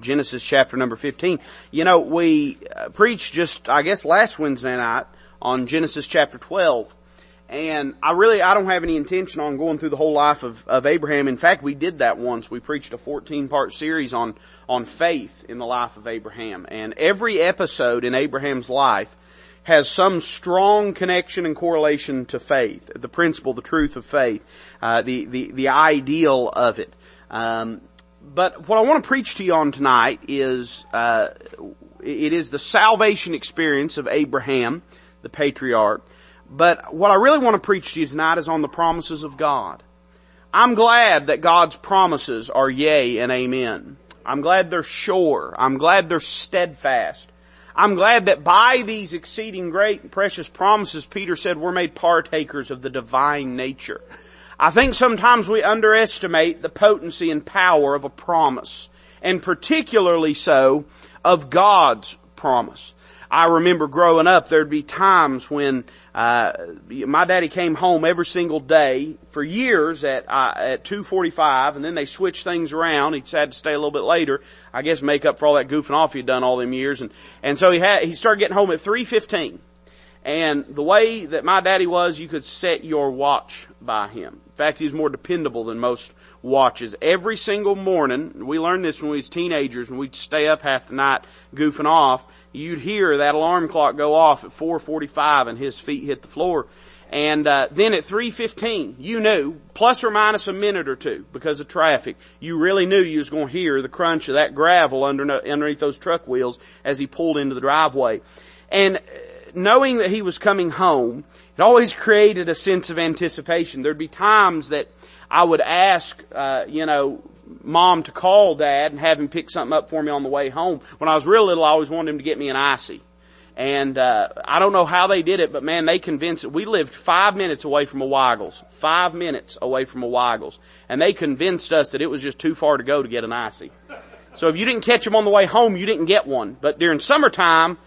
Genesis chapter number 15. You know, we uh, preached just, I guess last Wednesday night on Genesis chapter 12. And I really, I don't have any intention on going through the whole life of, of Abraham. In fact, we did that once. We preached a 14 part series on, on faith in the life of Abraham. And every episode in Abraham's life has some strong connection and correlation to faith, the principle, the truth of faith, uh, the, the, the ideal of it. Um, but what I want to preach to you on tonight is, uh, it is the salvation experience of Abraham, the patriarch. But what I really want to preach to you tonight is on the promises of God. I'm glad that God's promises are yea and amen. I'm glad they're sure. I'm glad they're steadfast. I'm glad that by these exceeding great and precious promises, Peter said, we're made partakers of the divine nature. I think sometimes we underestimate the potency and power of a promise, and particularly so of God's promise. I remember growing up, there'd be times when uh, my daddy came home every single day for years at uh, at two forty five, and then they switched things around. He decided to stay a little bit later, I guess, make up for all that goofing off he'd done all them years, and and so he had he started getting home at three fifteen. And the way that my daddy was, you could set your watch by him. In fact, he was more dependable than most watches. Every single morning, we learned this when we was teenagers and we'd stay up half the night goofing off, you'd hear that alarm clock go off at 4.45 and his feet hit the floor. And uh, then at 3.15, you knew, plus or minus a minute or two because of traffic, you really knew you was going to hear the crunch of that gravel under, underneath those truck wheels as he pulled into the driveway. And knowing that he was coming home, it always created a sense of anticipation. There'd be times that I would ask, uh, you know, mom to call dad and have him pick something up for me on the way home. When I was real little, I always wanted him to get me an icy. And, uh, I don't know how they did it, but man, they convinced, we lived five minutes away from a Weigel's. Five minutes away from a Weigel's. And they convinced us that it was just too far to go to get an icy. So if you didn't catch them on the way home, you didn't get one. But during summertime,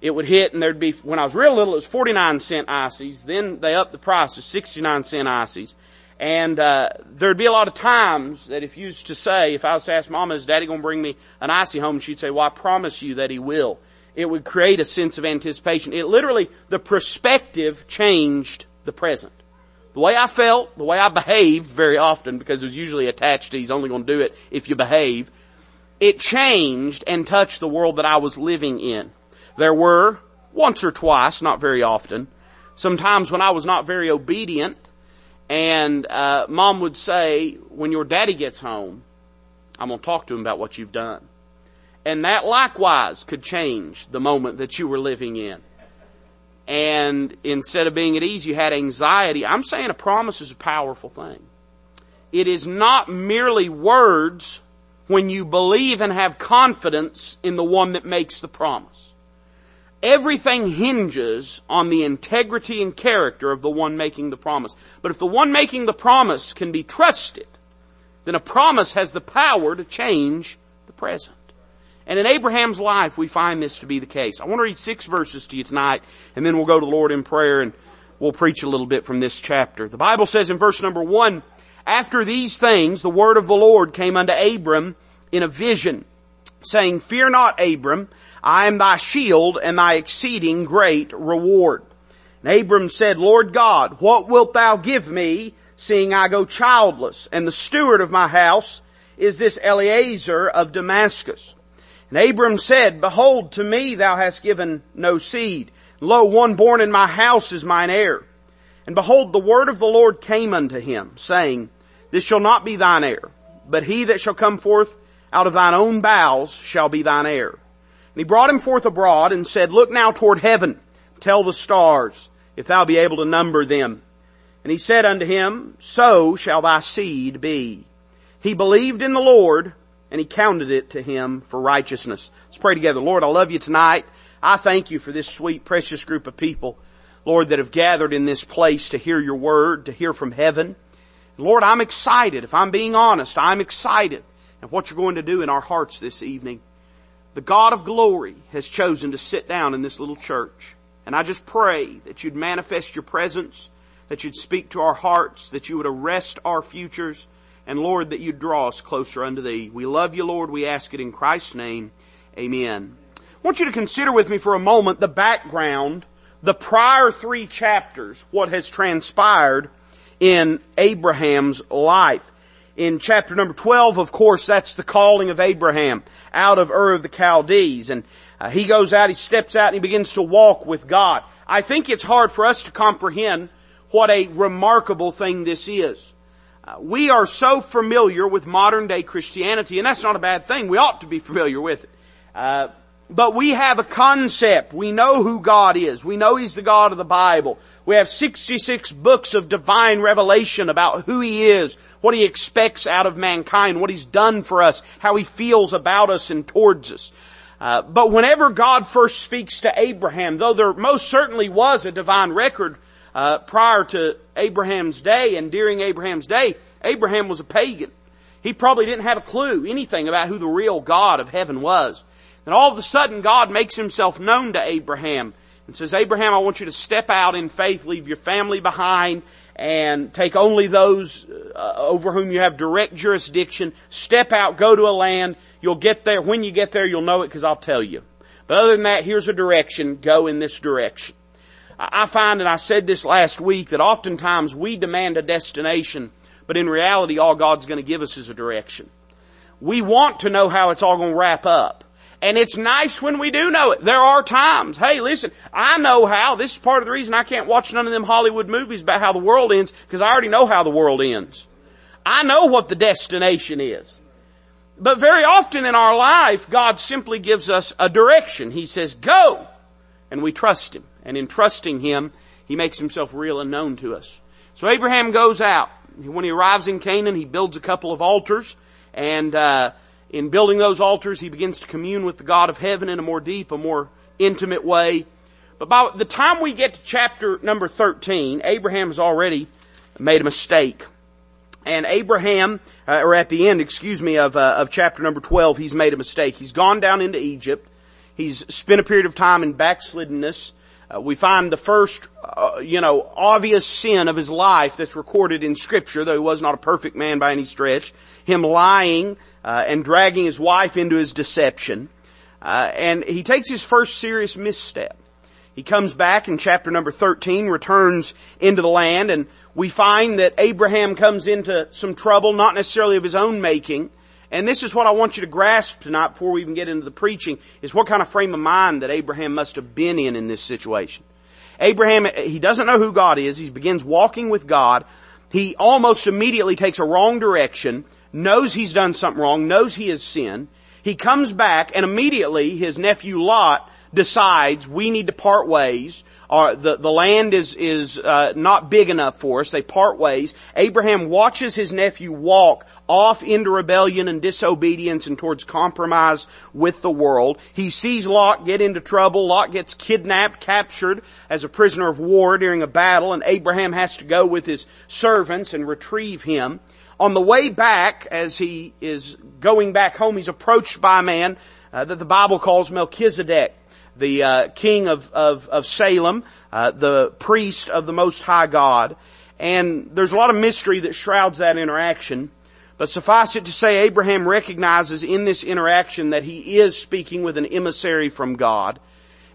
it would hit and there'd be, when I was real little, it was 49 cent ices. Then they upped the price to 69 cent ices. And, uh, there'd be a lot of times that if you used to say, if I was to ask mama, is daddy gonna bring me an icy home? She'd say, well, I promise you that he will. It would create a sense of anticipation. It literally, the perspective changed the present. The way I felt, the way I behaved very often, because it was usually attached to he's only gonna do it if you behave, it changed and touched the world that I was living in. There were, once or twice, not very often, sometimes when I was not very obedient, and uh, mom would say, when your daddy gets home, I'm going to talk to him about what you've done. And that likewise could change the moment that you were living in. And instead of being at ease, you had anxiety. I'm saying a promise is a powerful thing. It is not merely words when you believe and have confidence in the one that makes the promise. Everything hinges on the integrity and character of the one making the promise. But if the one making the promise can be trusted, then a promise has the power to change the present. And in Abraham's life, we find this to be the case. I want to read six verses to you tonight, and then we'll go to the Lord in prayer and we'll preach a little bit from this chapter. The Bible says in verse number one, after these things, the word of the Lord came unto Abram in a vision, saying, Fear not, Abram, I am thy shield and thy exceeding great reward. And Abram said, Lord God, what wilt thou give me, seeing I go childless, and the steward of my house is this Eliezer of Damascus? And Abram said, Behold, to me thou hast given no seed. Lo, one born in my house is mine heir. And behold, the word of the Lord came unto him, saying, This shall not be thine heir, but he that shall come forth out of thine own bowels shall be thine heir. And he brought him forth abroad and said, Look now toward heaven, tell the stars, if thou be able to number them. And he said unto him, So shall thy seed be. He believed in the Lord, and he counted it to him for righteousness. Let's pray together. Lord, I love you tonight. I thank you for this sweet, precious group of people, Lord, that have gathered in this place to hear your word, to hear from heaven. Lord, I'm excited. If I'm being honest, I'm excited at what you're going to do in our hearts this evening the God of glory has chosen to sit down in this little church. And I just pray that you'd manifest your presence, that you'd speak to our hearts, that you would arrest our futures, and Lord, that you'd draw us closer unto Thee. We love you, Lord. We ask it in Christ's name. Amen. I want you to consider with me for a moment the background, the prior three chapters, what has transpired in Abraham's life. In chapter number 12, of course, that's the calling of Abraham out of Ur of the Chaldees. And uh, he goes out, he steps out and he begins to walk with God. I think it's hard for us to comprehend what a remarkable thing this is. Uh, we are so familiar with modern day Christianity, and that's not a bad thing. We ought to be familiar with it. Uh, but we have a concept. We know who God is. We know He's the God of the Bible. We have 66 books of divine revelation about who He is, what He expects out of mankind, what He's done for us, how He feels about us and towards us. Uh, but whenever God first speaks to Abraham, though there most certainly was a divine record uh, prior to Abraham's day and during Abraham's day, Abraham was a pagan. He probably didn't have a clue anything about who the real God of heaven was. And all of a sudden God makes himself known to Abraham and says, Abraham, I want you to step out in faith, leave your family behind, and take only those uh, over whom you have direct jurisdiction. Step out, go to a land. You'll get there. When you get there, you'll know it because I'll tell you. But other than that, here's a direction. Go in this direction. I find, and I said this last week, that oftentimes we demand a destination, but in reality, all God's going to give us is a direction. We want to know how it's all going to wrap up. And it's nice when we do know it. There are times, hey listen, I know how, this is part of the reason I can't watch none of them Hollywood movies about how the world ends, because I already know how the world ends. I know what the destination is. But very often in our life, God simply gives us a direction. He says, go! And we trust Him. And in trusting Him, He makes Himself real and known to us. So Abraham goes out. When he arrives in Canaan, he builds a couple of altars and, uh, in building those altars, he begins to commune with the God of heaven in a more deep, a more intimate way. But by the time we get to chapter number 13, Abraham has already made a mistake. And Abraham, uh, or at the end, excuse me, of, uh, of chapter number 12, he's made a mistake. He's gone down into Egypt. He's spent a period of time in backsliddenness. Uh, we find the first, uh, you know, obvious sin of his life that's recorded in scripture, though he was not a perfect man by any stretch. Him lying, uh, and dragging his wife into his deception. Uh, and he takes his first serious misstep. He comes back in chapter number 13, returns into the land, and we find that Abraham comes into some trouble, not necessarily of his own making. And this is what I want you to grasp tonight before we even get into the preaching, is what kind of frame of mind that Abraham must have been in in this situation. Abraham, he doesn't know who God is. He begins walking with God. He almost immediately takes a wrong direction knows he's done something wrong, knows he has sinned. He comes back and immediately his nephew Lot decides we need to part ways. Or the, the land is, is uh, not big enough for us. They part ways. Abraham watches his nephew walk off into rebellion and disobedience and towards compromise with the world. He sees Lot get into trouble. Lot gets kidnapped, captured as a prisoner of war during a battle and Abraham has to go with his servants and retrieve him. On the way back, as he is going back home, he's approached by a man uh, that the Bible calls Melchizedek, the uh, king of, of, of Salem, uh, the priest of the Most High God. And there's a lot of mystery that shrouds that interaction. But suffice it to say, Abraham recognizes in this interaction that he is speaking with an emissary from God.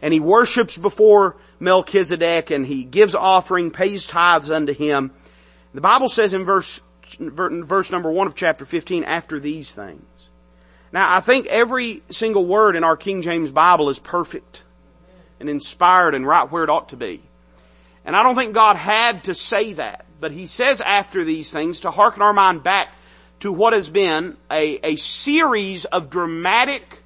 And he worships before Melchizedek and he gives offering, pays tithes unto him. The Bible says in verse verse number one of chapter 15, after these things. Now I think every single word in our King James Bible is perfect and inspired and right where it ought to be. And I don't think God had to say that, but He says after these things to hearken our mind back to what has been a, a series of dramatic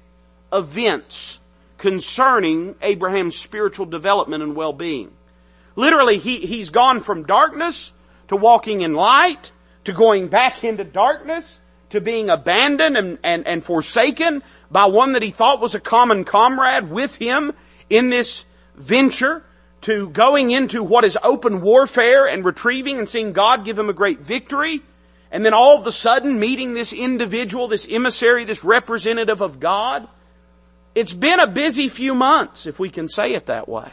events concerning Abraham's spiritual development and well-being. Literally, he, he's gone from darkness to walking in light to going back into darkness, to being abandoned and, and, and forsaken by one that he thought was a common comrade with him in this venture, to going into what is open warfare and retrieving and seeing God give him a great victory, and then all of a sudden meeting this individual, this emissary, this representative of God. It's been a busy few months, if we can say it that way.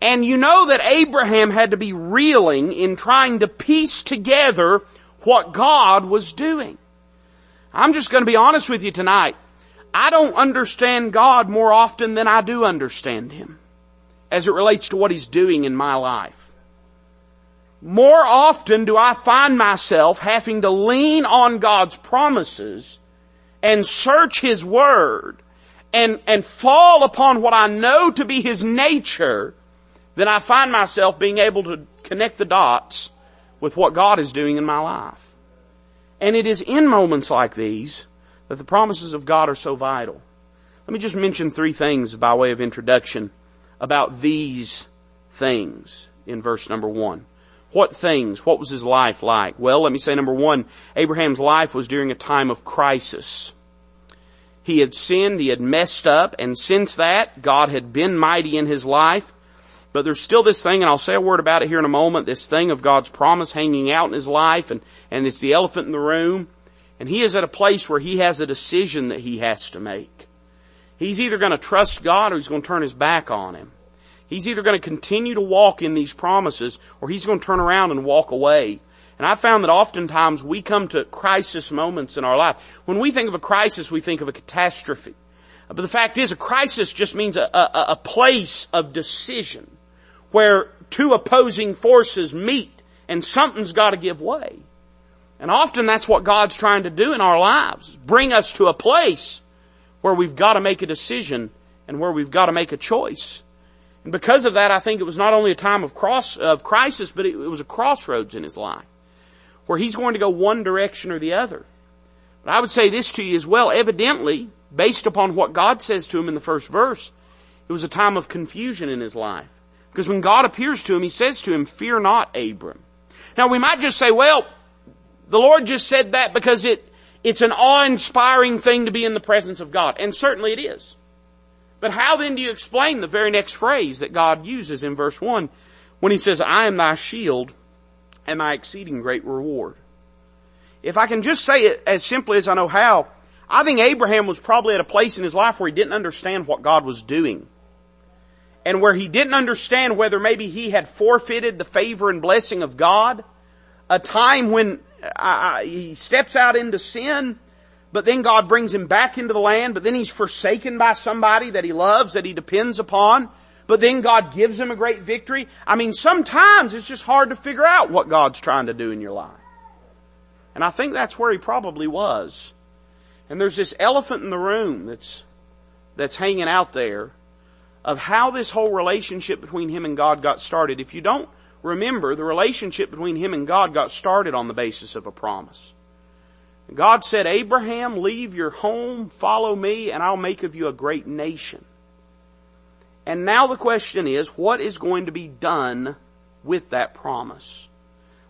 And you know that Abraham had to be reeling in trying to piece together what God was doing. I'm just going to be honest with you tonight. I don't understand God more often than I do understand Him as it relates to what He's doing in my life. More often do I find myself having to lean on God's promises and search His Word and, and fall upon what I know to be His nature than I find myself being able to connect the dots with what God is doing in my life. And it is in moments like these that the promises of God are so vital. Let me just mention three things by way of introduction about these things in verse number one. What things? What was his life like? Well, let me say number one, Abraham's life was during a time of crisis. He had sinned, he had messed up, and since that, God had been mighty in his life. But there's still this thing, and I'll say a word about it here in a moment, this thing of God's promise hanging out in his life, and, and it's the elephant in the room. And he is at a place where he has a decision that he has to make. He's either going to trust God or he's going to turn his back on him. He's either going to continue to walk in these promises or he's going to turn around and walk away. And I found that oftentimes we come to crisis moments in our life. When we think of a crisis, we think of a catastrophe. But the fact is, a crisis just means a, a, a place of decision where two opposing forces meet and something's got to give way. And often that's what God's trying to do in our lives. Bring us to a place where we've got to make a decision and where we've got to make a choice. And because of that, I think it was not only a time of cross, of crisis, but it, it was a crossroads in his life where he's going to go one direction or the other. But I would say this to you as well. Evidently, based upon what God says to him in the first verse, it was a time of confusion in his life. Because when God appears to him, he says to him, fear not, Abram. Now we might just say, well, the Lord just said that because it, it's an awe-inspiring thing to be in the presence of God. And certainly it is. But how then do you explain the very next phrase that God uses in verse 1 when he says, I am thy shield and thy exceeding great reward? If I can just say it as simply as I know how, I think Abraham was probably at a place in his life where he didn't understand what God was doing and where he didn't understand whether maybe he had forfeited the favor and blessing of God, a time when uh, he steps out into sin, but then God brings him back into the land, but then he's forsaken by somebody that he loves, that he depends upon, but then God gives him a great victory. I mean, sometimes it's just hard to figure out what God's trying to do in your life. And I think that's where he probably was. And there's this elephant in the room that's, that's hanging out there of how this whole relationship between him and God got started. If you don't remember, the relationship between him and God got started on the basis of a promise. God said, Abraham, leave your home, follow me, and I'll make of you a great nation. And now the question is, what is going to be done with that promise?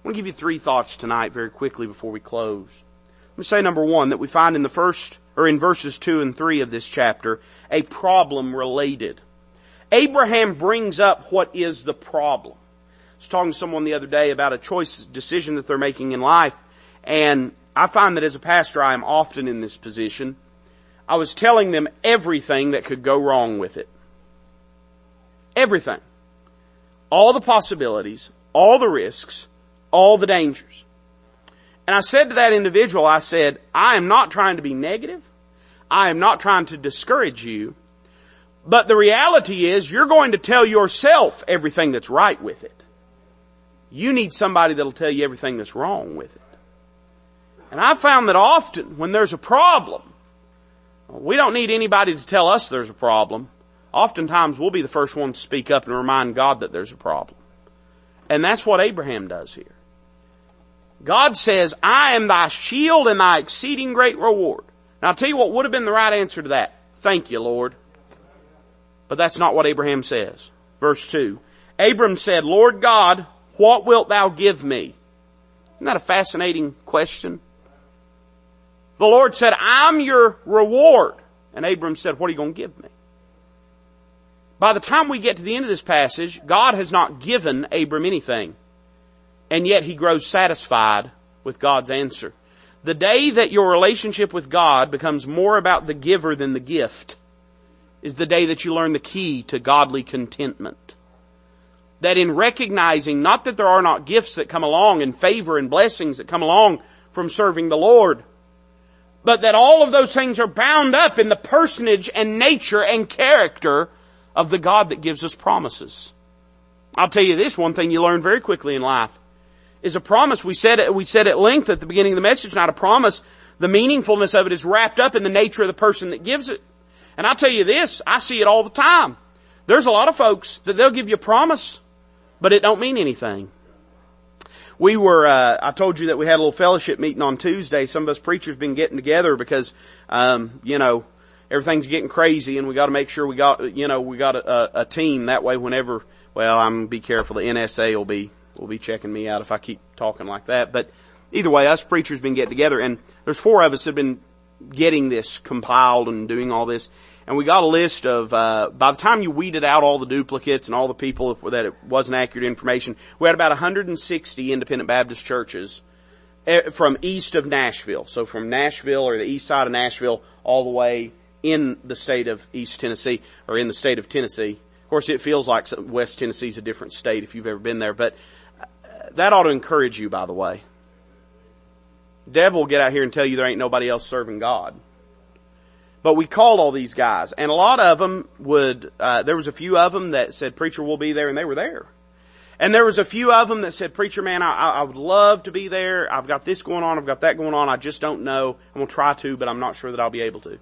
I want to give you three thoughts tonight very quickly before we close. Let me say number one, that we find in the first, or in verses two and three of this chapter, a problem related. Abraham brings up what is the problem. I was talking to someone the other day about a choice decision that they're making in life, and I find that as a pastor I am often in this position. I was telling them everything that could go wrong with it. Everything. All the possibilities, all the risks, all the dangers. And I said to that individual, I said, I am not trying to be negative. I am not trying to discourage you. But the reality is you're going to tell yourself everything that's right with it. You need somebody that'll tell you everything that's wrong with it. And I found that often when there's a problem, we don't need anybody to tell us there's a problem. Oftentimes we'll be the first one to speak up and remind God that there's a problem. And that's what Abraham does here. God says, I am thy shield and thy exceeding great reward. Now I'll tell you what would have been the right answer to that. Thank you, Lord. But that's not what Abraham says. Verse 2. Abram said, Lord God, what wilt thou give me? Isn't that a fascinating question? The Lord said, I'm your reward. And Abram said, what are you going to give me? By the time we get to the end of this passage, God has not given Abram anything. And yet he grows satisfied with God's answer. The day that your relationship with God becomes more about the giver than the gift is the day that you learn the key to godly contentment. that in recognizing not that there are not gifts that come along and favor and blessings that come along from serving the Lord, but that all of those things are bound up in the personage and nature and character of the God that gives us promises. I'll tell you this, one thing you learn very quickly in life is a promise. We said we said at length at the beginning of the message, not a promise. The meaningfulness of it is wrapped up in the nature of the person that gives it. And I'll tell you this, I see it all the time. There's a lot of folks that they'll give you a promise, but it don't mean anything. We were, uh, I told you that we had a little fellowship meeting on Tuesday. Some of us preachers been getting together because, um, you know, everything's getting crazy and we got to make sure we got, you know, we got a, a, team that way whenever, well, I'm be careful. The NSA will be, will be checking me out if I keep talking like that. But either way, us preachers been getting together and there's four of us have been getting this compiled and doing all this. And we got a list of, uh, by the time you weeded out all the duplicates and all the people that it wasn't accurate information, we had about 160 independent Baptist churches eh, from east of Nashville. So from Nashville or the east side of Nashville all the way in the state of East Tennessee or in the state of Tennessee. Of course, it feels like West Tennessee is a different state if you've ever been there, but uh, that ought to encourage you, by the way. Devil will get out here and tell you there ain't nobody else serving God. But we called all these guys, and a lot of them would. Uh, there was a few of them that said, "Preacher, we'll be there," and they were there. And there was a few of them that said, "Preacher, man, I, I would love to be there. I've got this going on. I've got that going on. I just don't know. I'm gonna try to, but I'm not sure that I'll be able to."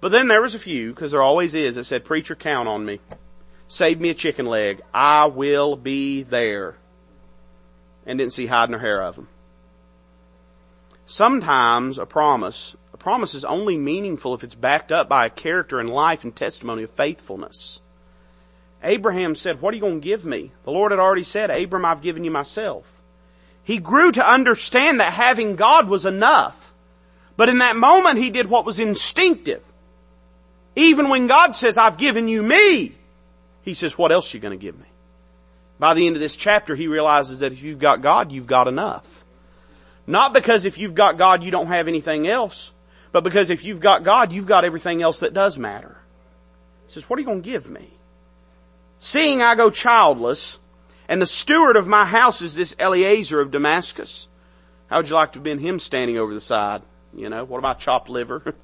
But then there was a few, because there always is, that said, "Preacher, count on me. Save me a chicken leg. I will be there." And didn't see hide nor hair of them. Sometimes a promise, a promise is only meaningful if it's backed up by a character and life and testimony of faithfulness. Abraham said, what are you going to give me? The Lord had already said, Abram, I've given you myself. He grew to understand that having God was enough. But in that moment, he did what was instinctive. Even when God says, I've given you me, he says, what else are you going to give me? By the end of this chapter, he realizes that if you've got God, you've got enough. Not because if you've got God, you don't have anything else, but because if you've got God, you've got everything else that does matter. He says, what are you going to give me? Seeing I go childless, and the steward of my house is this Eliezer of Damascus. How would you like to have been him standing over the side? You know, what about chopped liver?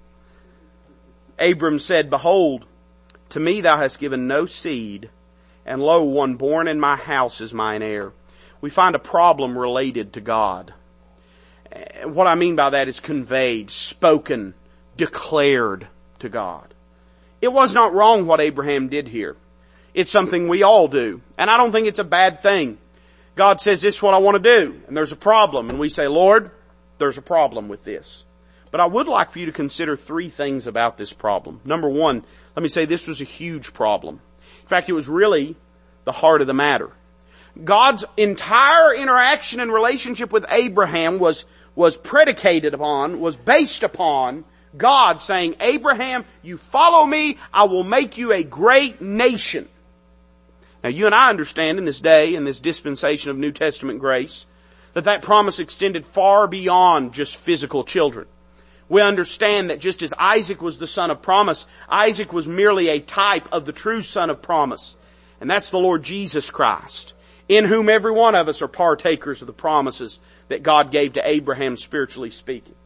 Abram said, Behold, to me thou hast given no seed, and lo, one born in my house is mine heir. We find a problem related to God what I mean by that is conveyed, spoken, declared to God. It was not wrong what Abraham did here. It's something we all do. And I don't think it's a bad thing. God says, this is what I want to do. And there's a problem. And we say, Lord, there's a problem with this. But I would like for you to consider three things about this problem. Number one, let me say this was a huge problem. In fact, it was really the heart of the matter. God's entire interaction and relationship with Abraham was was predicated upon, was based upon God saying, Abraham, you follow me, I will make you a great nation. Now you and I understand in this day, in this dispensation of New Testament grace, that that promise extended far beyond just physical children. We understand that just as Isaac was the son of promise, Isaac was merely a type of the true son of promise. And that's the Lord Jesus Christ in whom every one of us are partakers of the promises that God gave to Abraham spiritually speaking.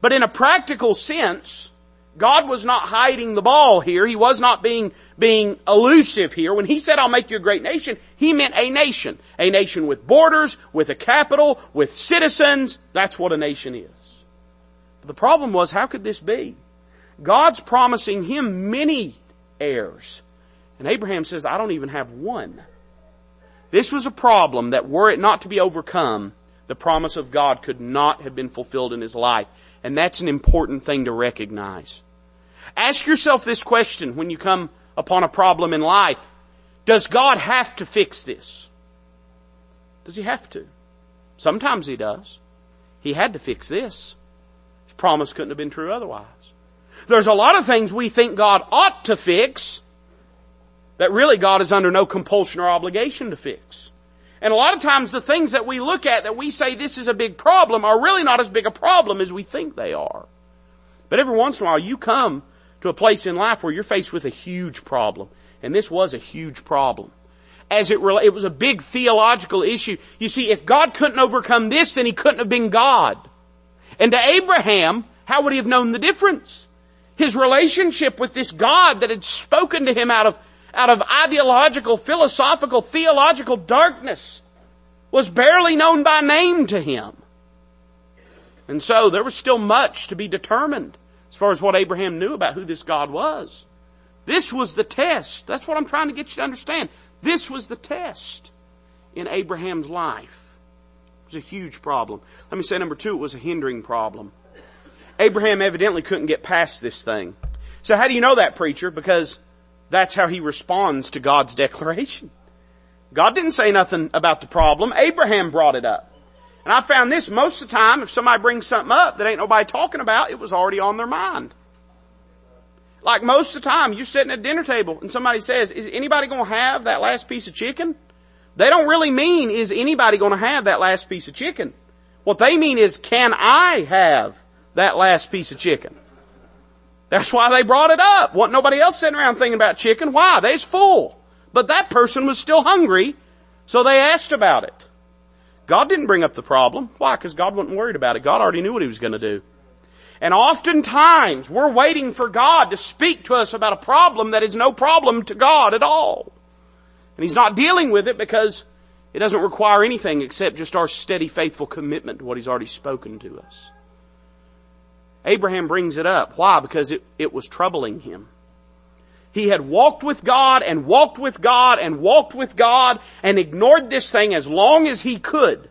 But in a practical sense, God was not hiding the ball here. He was not being, being elusive here. When He said, I'll make you a great nation, He meant a nation. A nation with borders, with a capital, with citizens. That's what a nation is. But the problem was, how could this be? God's promising him many heirs. And Abraham says, I don't even have one. This was a problem that were it not to be overcome, the promise of God could not have been fulfilled in his life. And that's an important thing to recognize. Ask yourself this question when you come upon a problem in life. Does God have to fix this? Does he have to? Sometimes he does. He had to fix this. His promise couldn't have been true otherwise. There's a lot of things we think God ought to fix that really God is under no compulsion or obligation to fix. And a lot of times the things that we look at that we say this is a big problem are really not as big a problem as we think they are. But every once in a while you come to a place in life where you're faced with a huge problem. And this was a huge problem. as it, it was a big theological issue. You see, if God couldn't overcome this, then he couldn't have been God. And to Abraham, how would he have known the difference? His relationship with this God that had spoken to him out of, out of ideological, philosophical, theological darkness was barely known by name to him. And so there was still much to be determined as far as what Abraham knew about who this God was. This was the test. That's what I'm trying to get you to understand. This was the test in Abraham's life. It was a huge problem. Let me say number two, it was a hindering problem. Abraham evidently couldn't get past this thing. So how do you know that, preacher? Because that's how he responds to God's declaration. God didn't say nothing about the problem. Abraham brought it up. And I found this most of the time, if somebody brings something up that ain't nobody talking about, it was already on their mind. Like most of the time, you're sitting at a dinner table and somebody says, is anybody gonna have that last piece of chicken? They don't really mean, is anybody gonna have that last piece of chicken? What they mean is, can I have that last piece of chicken? That's why they brought it up. Wasn't nobody else sitting around thinking about chicken. Why? They's full. But that person was still hungry, so they asked about it. God didn't bring up the problem. Why? Because God wasn't worried about it. God already knew what He was going to do. And oftentimes we're waiting for God to speak to us about a problem that is no problem to God at all. And He's not dealing with it because it doesn't require anything except just our steady, faithful commitment to what He's already spoken to us. Abraham brings it up. Why? Because it, it was troubling him. He had walked with God and walked with God and walked with God and ignored this thing as long as he could.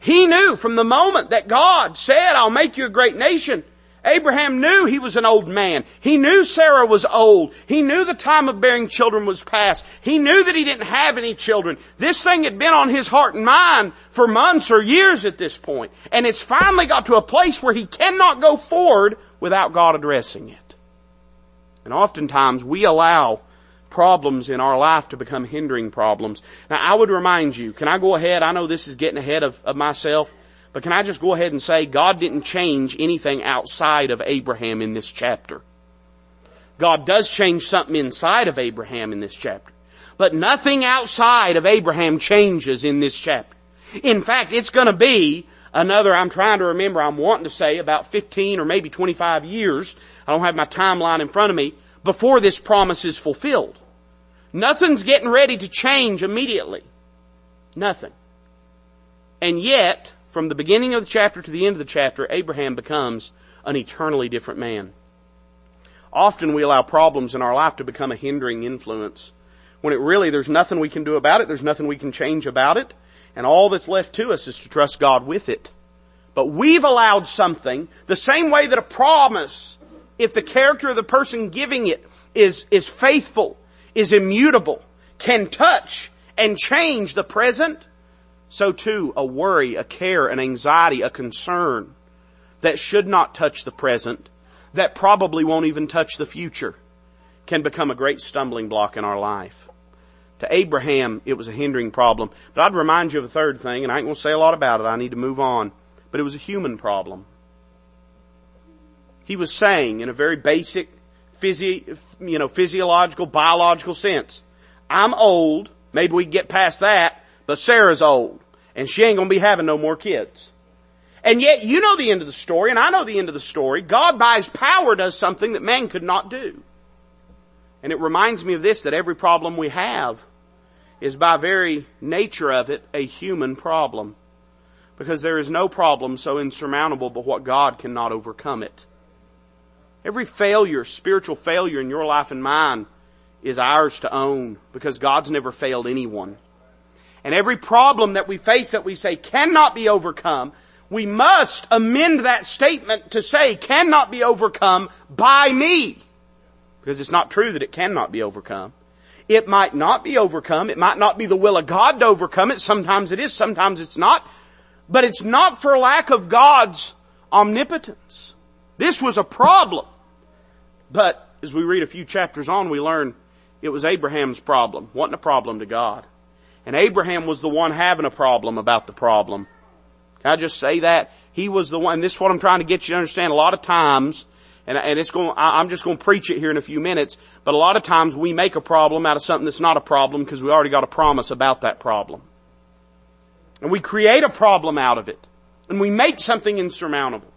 He knew from the moment that God said, I'll make you a great nation, Abraham knew he was an old man. He knew Sarah was old. He knew the time of bearing children was past. He knew that he didn't have any children. This thing had been on his heart and mind for months or years at this point. And it's finally got to a place where he cannot go forward without God addressing it. And oftentimes we allow problems in our life to become hindering problems. Now I would remind you, can I go ahead? I know this is getting ahead of, of myself. But can I just go ahead and say God didn't change anything outside of Abraham in this chapter. God does change something inside of Abraham in this chapter. But nothing outside of Abraham changes in this chapter. In fact, it's gonna be another, I'm trying to remember, I'm wanting to say about 15 or maybe 25 years. I don't have my timeline in front of me before this promise is fulfilled. Nothing's getting ready to change immediately. Nothing. And yet, from the beginning of the chapter to the end of the chapter, Abraham becomes an eternally different man. Often we allow problems in our life to become a hindering influence when it really, there's nothing we can do about it, there's nothing we can change about it, and all that's left to us is to trust God with it. But we've allowed something, the same way that a promise, if the character of the person giving it is, is faithful, is immutable, can touch and change the present, so too a worry, a care, an anxiety, a concern that should not touch the present, that probably won't even touch the future, can become a great stumbling block in our life. To Abraham, it was a hindering problem. But I'd remind you of a third thing, and I ain't gonna say a lot about it, I need to move on. But it was a human problem. He was saying in a very basic, physio, you know, physiological, biological sense, I'm old, maybe we get past that, but Sarah's old and she ain't gonna be having no more kids. And yet you know the end of the story and I know the end of the story. God by His power does something that man could not do. And it reminds me of this, that every problem we have is by very nature of it a human problem. Because there is no problem so insurmountable but what God cannot overcome it. Every failure, spiritual failure in your life and mine is ours to own because God's never failed anyone. And every problem that we face that we say cannot be overcome, we must amend that statement to say cannot be overcome by me. Because it's not true that it cannot be overcome. It might not be overcome. It might not be the will of God to overcome it. Sometimes it is, sometimes it's not. But it's not for lack of God's omnipotence. This was a problem. But as we read a few chapters on, we learn it was Abraham's problem. Wasn't a problem to God. And Abraham was the one having a problem about the problem. Can I just say that? He was the one, this is what I'm trying to get you to understand. A lot of times, and, and it's going, I, I'm just going to preach it here in a few minutes, but a lot of times we make a problem out of something that's not a problem because we already got a promise about that problem. And we create a problem out of it. And we make something insurmountable.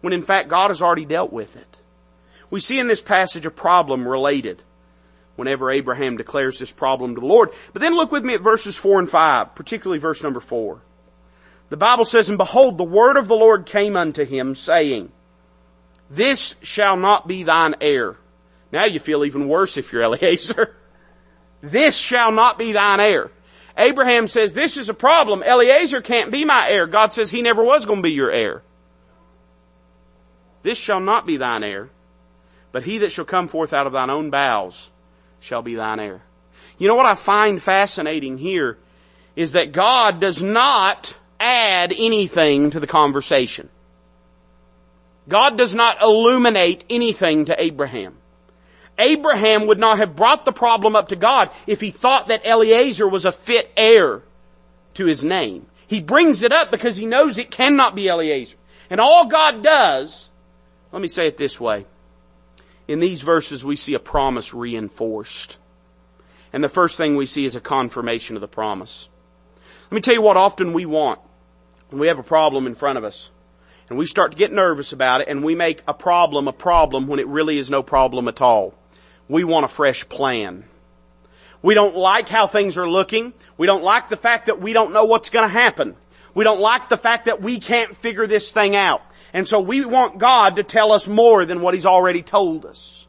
When in fact God has already dealt with it. We see in this passage a problem related whenever Abraham declares this problem to the Lord. But then look with me at verses 4 and 5, particularly verse number 4. The Bible says, And behold, the word of the Lord came unto him, saying, This shall not be thine heir. Now you feel even worse if you're Eliezer. this shall not be thine heir. Abraham says, this is a problem. Eliezer can't be my heir. God says he never was going to be your heir. This shall not be thine heir, but he that shall come forth out of thine own bowels shall be thine heir. You know what I find fascinating here is that God does not add anything to the conversation. God does not illuminate anything to Abraham. Abraham would not have brought the problem up to God if he thought that Eliezer was a fit heir to his name. He brings it up because he knows it cannot be Eliezer. And all God does, let me say it this way. In these verses we see a promise reinforced. And the first thing we see is a confirmation of the promise. Let me tell you what often we want when we have a problem in front of us. And we start to get nervous about it and we make a problem a problem when it really is no problem at all. We want a fresh plan. We don't like how things are looking. We don't like the fact that we don't know what's going to happen. We don't like the fact that we can't figure this thing out. And so we want God to tell us more than what He's already told us.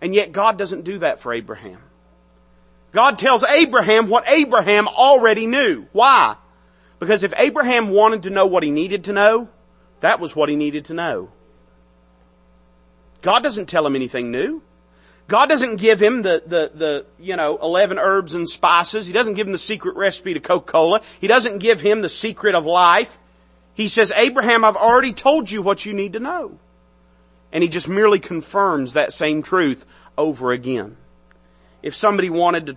And yet God doesn't do that for Abraham. God tells Abraham what Abraham already knew. Why? Because if Abraham wanted to know what he needed to know, that was what he needed to know. God doesn't tell him anything new. God doesn't give him the, the, the, you know, 11 herbs and spices. He doesn't give him the secret recipe to Coca-Cola. He doesn't give him the secret of life. He says, Abraham, I've already told you what you need to know. And he just merely confirms that same truth over again. If somebody wanted to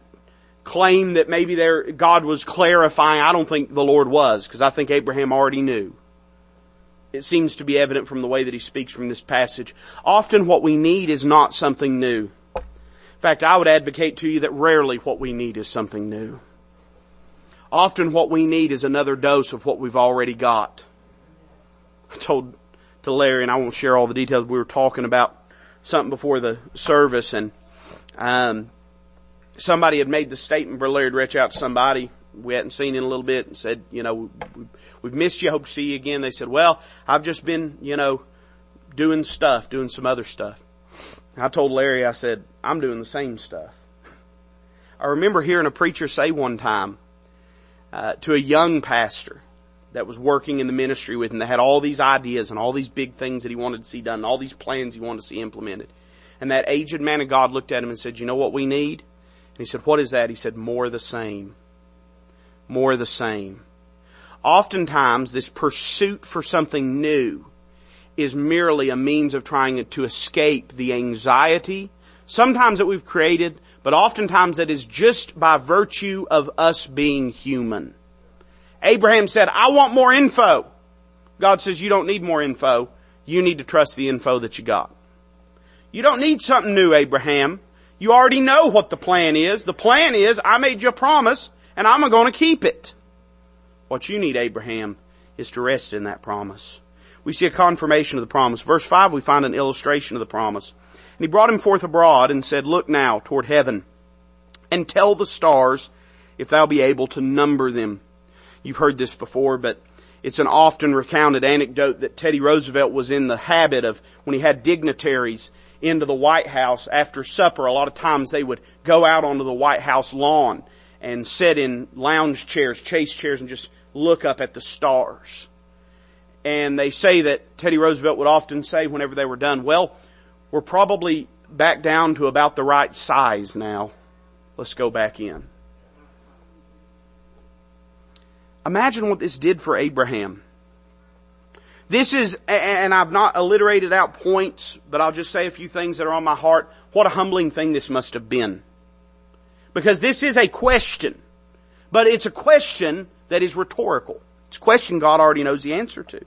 claim that maybe there, God was clarifying, I don't think the Lord was, because I think Abraham already knew. It seems to be evident from the way that he speaks from this passage. Often what we need is not something new. In fact, I would advocate to you that rarely what we need is something new. Often what we need is another dose of what we've already got. Told to Larry, and I won't share all the details, we were talking about something before the service and, um, somebody had made the statement, Brother Larry had reached out to somebody we hadn't seen in a little bit and said, you know, we've missed you, hope to see you again. They said, well, I've just been, you know, doing stuff, doing some other stuff. I told Larry, I said, I'm doing the same stuff. I remember hearing a preacher say one time uh, to a young pastor that was working in the ministry with him that had all these ideas and all these big things that he wanted to see done, and all these plans he wanted to see implemented. And that aged man of God looked at him and said, you know what we need? And he said, what is that? He said, more of the same. More of the same. Oftentimes this pursuit for something new is merely a means of trying to escape the anxiety, sometimes that we've created, but oftentimes that is just by virtue of us being human. Abraham said, I want more info. God says, you don't need more info. You need to trust the info that you got. You don't need something new, Abraham. You already know what the plan is. The plan is, I made you a promise and I'm going to keep it. What you need, Abraham, is to rest in that promise we see a confirmation of the promise. Verse 5, we find an illustration of the promise. And he brought him forth abroad and said, Look now toward heaven and tell the stars if thou be able to number them. You've heard this before, but it's an often recounted anecdote that Teddy Roosevelt was in the habit of when he had dignitaries into the White House after supper. A lot of times they would go out onto the White House lawn and sit in lounge chairs, chase chairs, and just look up at the stars. And they say that Teddy Roosevelt would often say whenever they were done, well, we're probably back down to about the right size now. Let's go back in. Imagine what this did for Abraham. This is, and I've not alliterated out points, but I'll just say a few things that are on my heart. What a humbling thing this must have been. Because this is a question, but it's a question that is rhetorical. It's a question God already knows the answer to.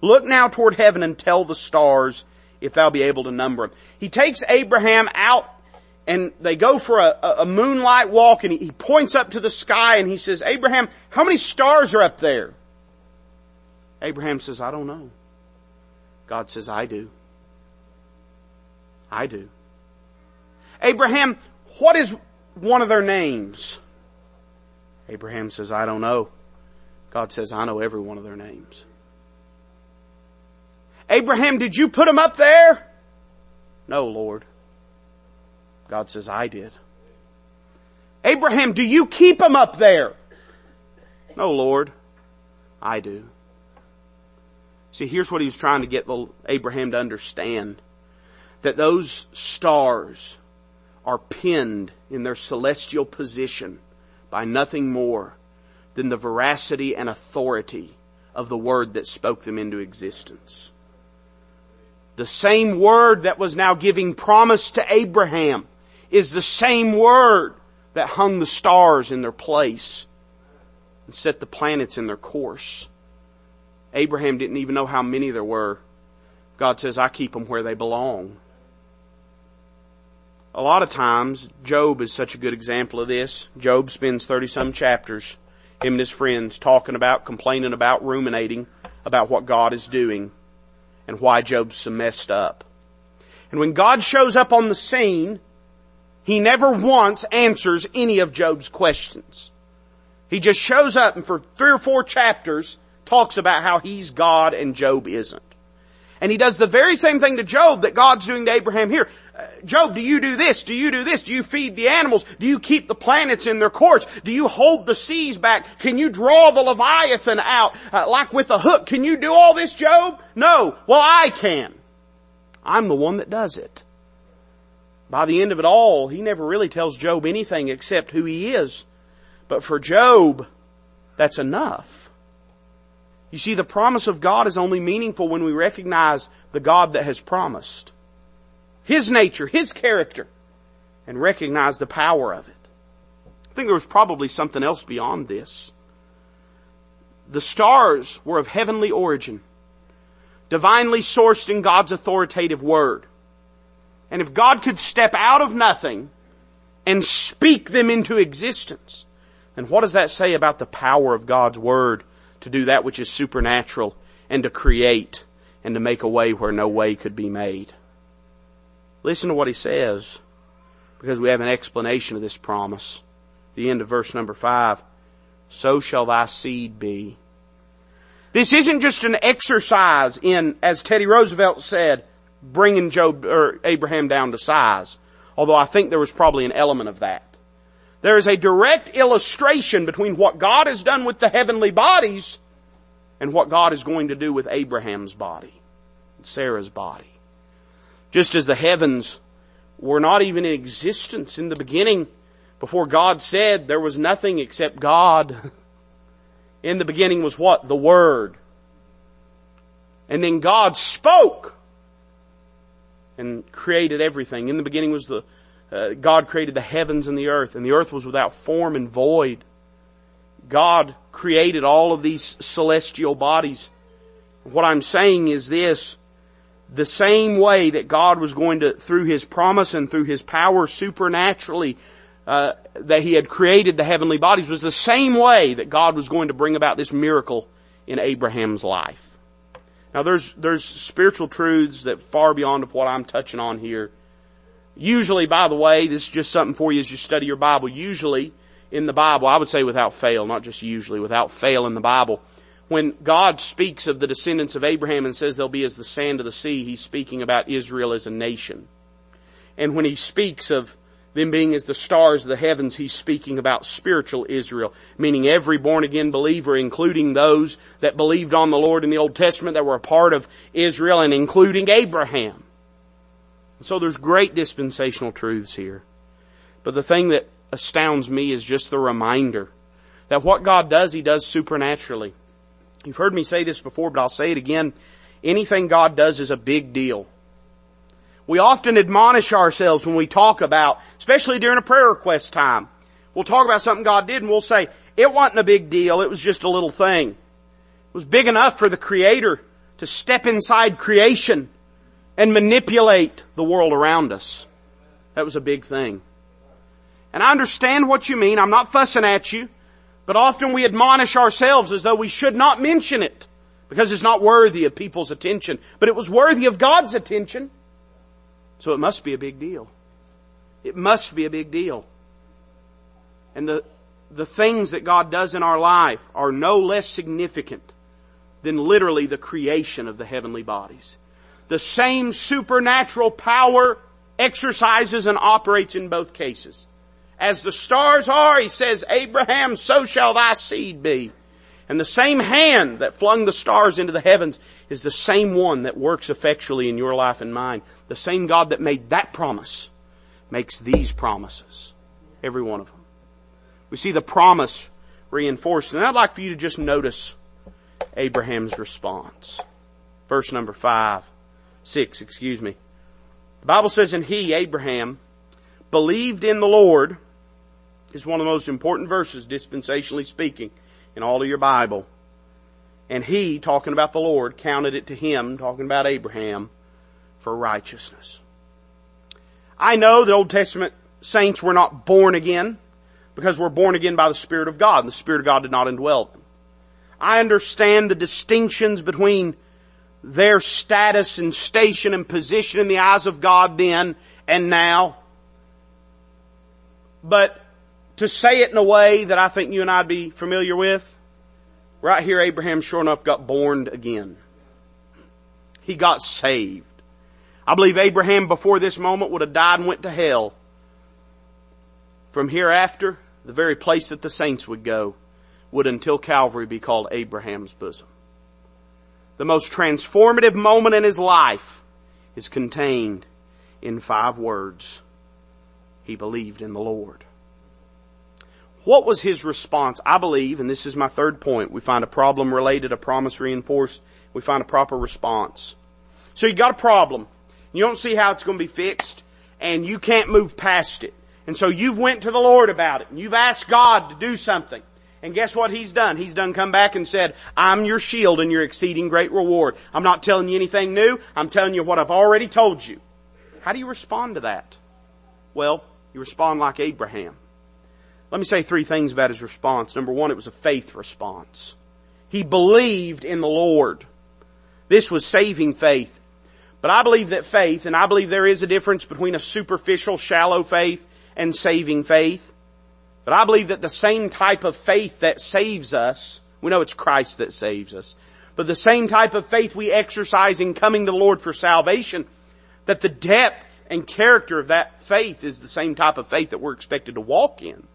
Look now toward heaven and tell the stars if thou be able to number them. He takes Abraham out and they go for a, a moonlight walk and he, he points up to the sky and he says, Abraham, how many stars are up there? Abraham says, I don't know. God says, I do. I do. Abraham, what is one of their names? Abraham says, I don't know. God says, I know every one of their names. Abraham, did you put them up there? No, Lord. God says, I did. Abraham, do you keep them up there? No, Lord. I do. See, here's what he was trying to get Abraham to understand. That those stars are pinned in their celestial position by nothing more than the veracity and authority of the word that spoke them into existence. The same word that was now giving promise to Abraham is the same word that hung the stars in their place and set the planets in their course. Abraham didn't even know how many there were. God says, I keep them where they belong. A lot of times, Job is such a good example of this. Job spends 30 some chapters, him and his friends, talking about, complaining about, ruminating about what God is doing and why Job's so messed up. And when God shows up on the scene, he never once answers any of Job's questions. He just shows up and for three or four chapters talks about how he's God and Job isn't. And he does the very same thing to Job that God's doing to Abraham here. Uh, Job, do you do this? Do you do this? Do you feed the animals? Do you keep the planets in their course? Do you hold the seas back? Can you draw the Leviathan out uh, like with a hook? Can you do all this, Job? No. Well, I can. I'm the one that does it. By the end of it all, he never really tells Job anything except who he is. But for Job, that's enough. You see, the promise of God is only meaningful when we recognize the God that has promised. His nature, His character, and recognize the power of it. I think there was probably something else beyond this. The stars were of heavenly origin, divinely sourced in God's authoritative word. And if God could step out of nothing and speak them into existence, then what does that say about the power of God's Word to do that which is supernatural and to create and to make a way where no way could be made? Listen to what he says because we have an explanation of this promise. The end of verse number five. So shall thy seed be. This isn't just an exercise in, as Teddy Roosevelt said, bringing Job or Abraham down to size. Although I think there was probably an element of that. There is a direct illustration between what God has done with the heavenly bodies and what God is going to do with Abraham's body, and Sarah's body. Just as the heavens were not even in existence in the beginning, before God said there was nothing except God. In the beginning was what? The Word. And then God spoke and created everything. In the beginning was the, uh, God created the heavens and the earth, and the earth was without form and void. God created all of these celestial bodies. What I'm saying is this, the same way that God was going to, through His promise and through His power supernaturally, uh, that He had created the heavenly bodies was the same way that God was going to bring about this miracle in Abraham's life. Now there's, there's spiritual truths that far beyond of what I'm touching on here. Usually, by the way, this is just something for you as you study your Bible. Usually, in the Bible, I would say without fail, not just usually, without fail in the Bible, when God speaks of the descendants of Abraham and says they'll be as the sand of the sea, He's speaking about Israel as a nation. And when He speaks of them being as the stars of the heavens, he's speaking about spiritual Israel, meaning every born again believer, including those that believed on the Lord in the Old Testament that were a part of Israel and including Abraham. So there's great dispensational truths here. But the thing that astounds me is just the reminder that what God does, He does supernaturally. You've heard me say this before, but I'll say it again. Anything God does is a big deal. We often admonish ourselves when we talk about, especially during a prayer request time. We'll talk about something God did and we'll say, it wasn't a big deal, it was just a little thing. It was big enough for the Creator to step inside creation and manipulate the world around us. That was a big thing. And I understand what you mean. I'm not fussing at you. But often we admonish ourselves as though we should not mention it because it's not worthy of people's attention. But it was worthy of God's attention. So it must be a big deal. It must be a big deal. And the, the things that God does in our life are no less significant than literally the creation of the heavenly bodies. The same supernatural power exercises and operates in both cases. As the stars are, he says, Abraham, so shall thy seed be. And the same hand that flung the stars into the heavens is the same one that works effectually in your life and mine. The same God that made that promise makes these promises. Every one of them. We see the promise reinforced. And I'd like for you to just notice Abraham's response. Verse number five, six, excuse me. The Bible says, and he, Abraham, believed in the Lord is one of the most important verses, dispensationally speaking, in all of your Bible. And he, talking about the Lord, counted it to him, talking about Abraham, for righteousness. I know that Old Testament saints were not born again because we're born again by the Spirit of God and the Spirit of God did not indwell them. I understand the distinctions between their status and station and position in the eyes of God then and now. But to say it in a way that I think you and I'd be familiar with, right here Abraham sure enough got born again. He got saved. I believe Abraham before this moment would have died and went to hell. From hereafter, the very place that the saints would go would until Calvary be called Abraham's bosom. The most transformative moment in his life is contained in five words. He believed in the Lord. What was his response? I believe, and this is my third point, we find a problem related, a promise reinforced, we find a proper response. So you got a problem. You don't see how it's going to be fixed, and you can't move past it. And so you've went to the Lord about it, and you've asked God to do something. And guess what he's done? He's done come back and said, I'm your shield and your exceeding great reward. I'm not telling you anything new. I'm telling you what I've already told you. How do you respond to that? Well, you respond like Abraham. Let me say three things about his response. Number one, it was a faith response. He believed in the Lord. This was saving faith. But I believe that faith, and I believe there is a difference between a superficial, shallow faith and saving faith. But I believe that the same type of faith that saves us, we know it's Christ that saves us, but the same type of faith we exercise in coming to the Lord for salvation, that the depth and character of that faith is the same type of faith that we're expected to walk in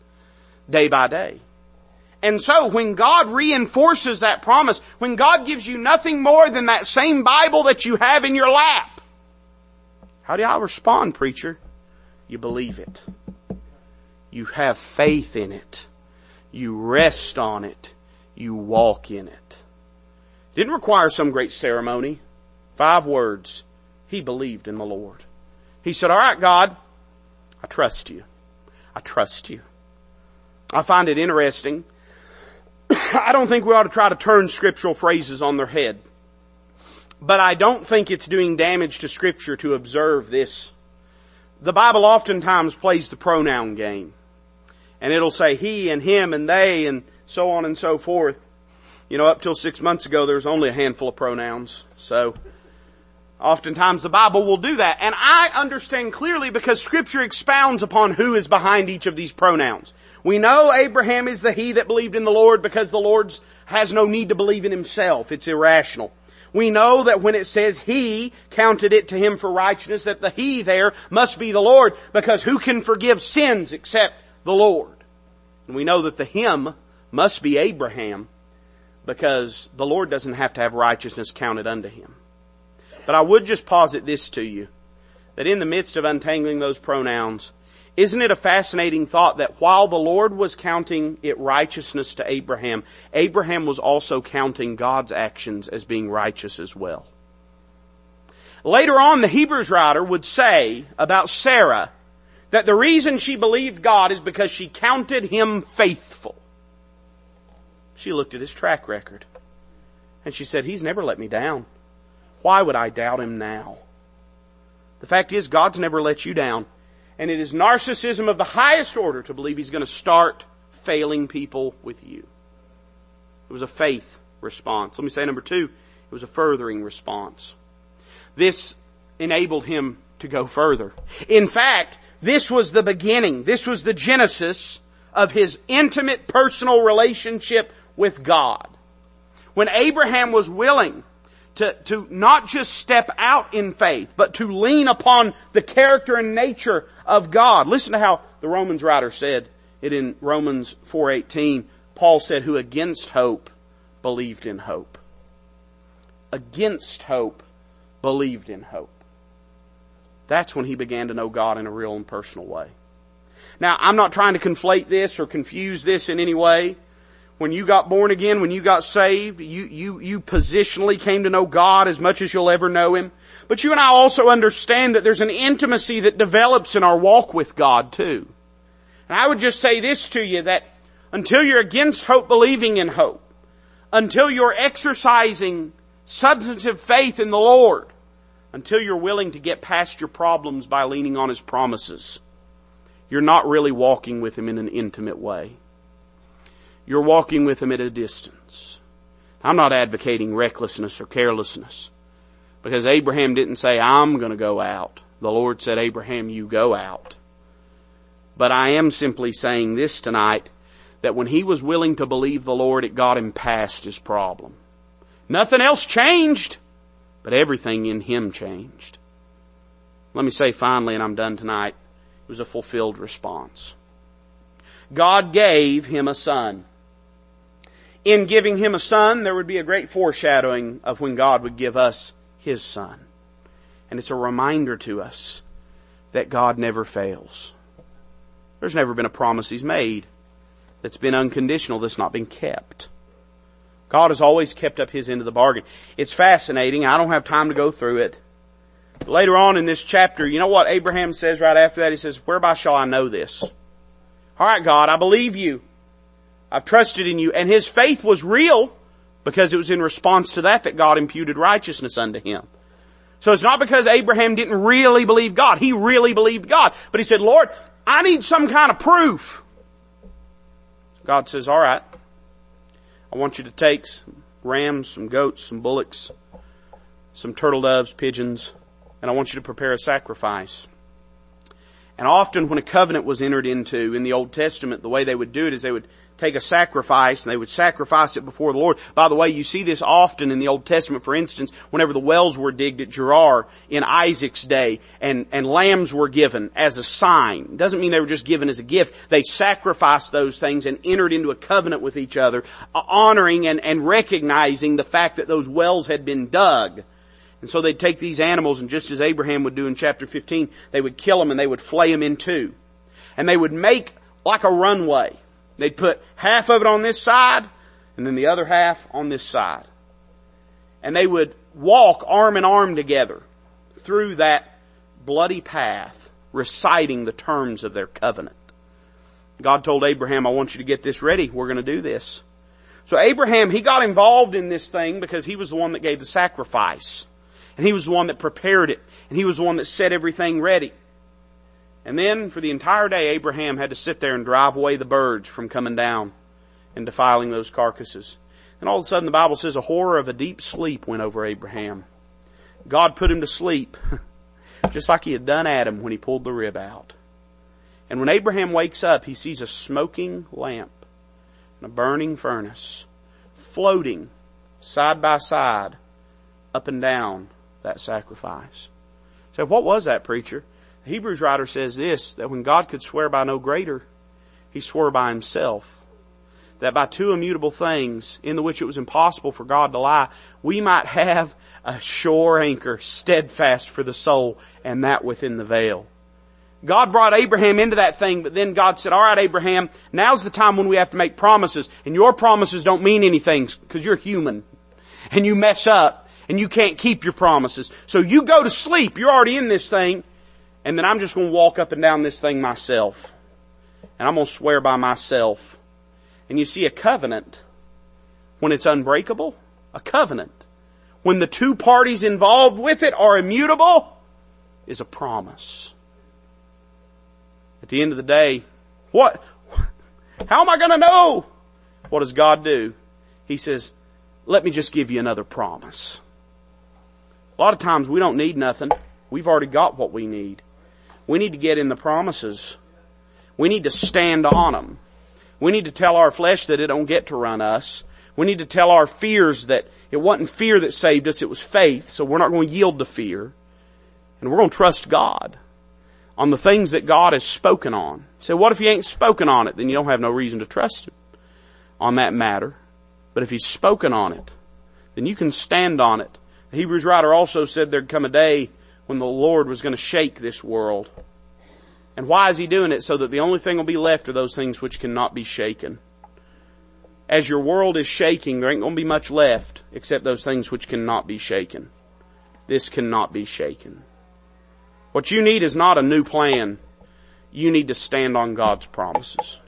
day by day. And so when God reinforces that promise, when God gives you nothing more than that same Bible that you have in your lap, how do I respond, preacher? You believe it. You have faith in it. You rest on it. You walk in it. Didn't require some great ceremony. Five words. He believed in the Lord. He said, alright God, I trust you. I trust you. I find it interesting. I don't think we ought to try to turn scriptural phrases on their head. But I don't think it's doing damage to scripture to observe this. The Bible oftentimes plays the pronoun game. And it'll say he and him and they and so on and so forth. You know, up till six months ago there was only a handful of pronouns. So, Oftentimes the Bible will do that. And I understand clearly because scripture expounds upon who is behind each of these pronouns. We know Abraham is the he that believed in the Lord because the Lord has no need to believe in himself. It's irrational. We know that when it says he counted it to him for righteousness, that the he there must be the Lord because who can forgive sins except the Lord? And we know that the him must be Abraham because the Lord doesn't have to have righteousness counted unto him. But I would just posit this to you, that in the midst of untangling those pronouns, isn't it a fascinating thought that while the Lord was counting it righteousness to Abraham, Abraham was also counting God's actions as being righteous as well? Later on, the Hebrews writer would say about Sarah that the reason she believed God is because she counted him faithful. She looked at his track record and she said, he's never let me down. Why would I doubt him now? The fact is, God's never let you down. And it is narcissism of the highest order to believe He's going to start failing people with you. It was a faith response. Let me say number two, it was a furthering response. This enabled him to go further. In fact, this was the beginning, this was the genesis of his intimate personal relationship with God. When Abraham was willing to, to not just step out in faith, but to lean upon the character and nature of God. Listen to how the Romans writer said it in Romans 4.18. Paul said, who against hope believed in hope. Against hope believed in hope. That's when he began to know God in a real and personal way. Now, I'm not trying to conflate this or confuse this in any way when you got born again, when you got saved, you, you, you positionally came to know God as much as you'll ever know Him. But you and I also understand that there's an intimacy that develops in our walk with God too. And I would just say this to you that until you're against hope believing in hope, until you're exercising substantive faith in the Lord, until you're willing to get past your problems by leaning on His promises, you're not really walking with Him in an intimate way you're walking with him at a distance. I'm not advocating recklessness or carelessness because Abraham didn't say, I'm going to go out. The Lord said, Abraham, you go out. But I am simply saying this tonight that when he was willing to believe the Lord, it got him past his problem. Nothing else changed, but everything in him changed. Let me say finally, and I'm done tonight, it was a fulfilled response. God gave him a son in giving him a son, there would be a great foreshadowing of when God would give us his son. And it's a reminder to us that God never fails. There's never been a promise he's made that's been unconditional, that's not been kept. God has always kept up his end of the bargain. It's fascinating. I don't have time to go through it. But later on in this chapter, you know what Abraham says right after that? He says, whereby shall I know this? Alright God, I believe you. I've trusted in you. And his faith was real because it was in response to that that God imputed righteousness unto him. So it's not because Abraham didn't really believe God. He really believed God. But he said, Lord, I need some kind of proof. God says, alright, I want you to take some rams, some goats, some bullocks, some turtle doves, pigeons, and I want you to prepare a sacrifice. And often when a covenant was entered into in the Old Testament, the way they would do it is they would take a sacrifice and they would sacrifice it before the Lord. By the way, you see this often in the Old Testament, for instance, whenever the wells were digged at Gerar in Isaac's day and, and lambs were given as a sign. It doesn't mean they were just given as a gift. They sacrificed those things and entered into a covenant with each other, uh, honoring and, and recognizing the fact that those wells had been dug. And so they'd take these animals and just as Abraham would do in chapter 15, they would kill them and they would flay them in two. And they would make like a runway They'd put half of it on this side and then the other half on this side. And they would walk arm in arm together through that bloody path, reciting the terms of their covenant. God told Abraham, I want you to get this ready. We're going to do this. So Abraham, he got involved in this thing because he was the one that gave the sacrifice. And he was the one that prepared it. And he was the one that set everything ready. And then for the entire day, Abraham had to sit there and drive away the birds from coming down and defiling those carcasses. And all of a sudden the Bible says a horror of a deep sleep went over Abraham. God put him to sleep, just like he had done Adam when he pulled the rib out. And when Abraham wakes up, he sees a smoking lamp and a burning furnace floating side by side up and down that sacrifice. So what was that preacher? Hebrews writer says this, that when God could swear by no greater, He swore by Himself. That by two immutable things, in the which it was impossible for God to lie, we might have a sure anchor, steadfast for the soul, and that within the veil. God brought Abraham into that thing, but then God said, alright Abraham, now's the time when we have to make promises, and your promises don't mean anything, because you're human. And you mess up, and you can't keep your promises. So you go to sleep, you're already in this thing, and then I'm just going to walk up and down this thing myself. And I'm going to swear by myself. And you see a covenant, when it's unbreakable, a covenant, when the two parties involved with it are immutable, is a promise. At the end of the day, what, how am I gonna know? What does God do? He says, let me just give you another promise. A lot of times we don't need nothing. We've already got what we need. We need to get in the promises. We need to stand on them. We need to tell our flesh that it don't get to run us. We need to tell our fears that it wasn't fear that saved us, it was faith, so we're not going to yield to fear. And we're going to trust God on the things that God has spoken on. So what if He ain't spoken on it? Then you don't have no reason to trust Him on that matter. But if He's spoken on it, then you can stand on it. The Hebrews writer also said there'd come a day when the Lord was going to shake this world. And why is He doing it? So that the only thing will be left are those things which cannot be shaken. As your world is shaking, there ain't going to be much left except those things which cannot be shaken. This cannot be shaken. What you need is not a new plan. You need to stand on God's promises.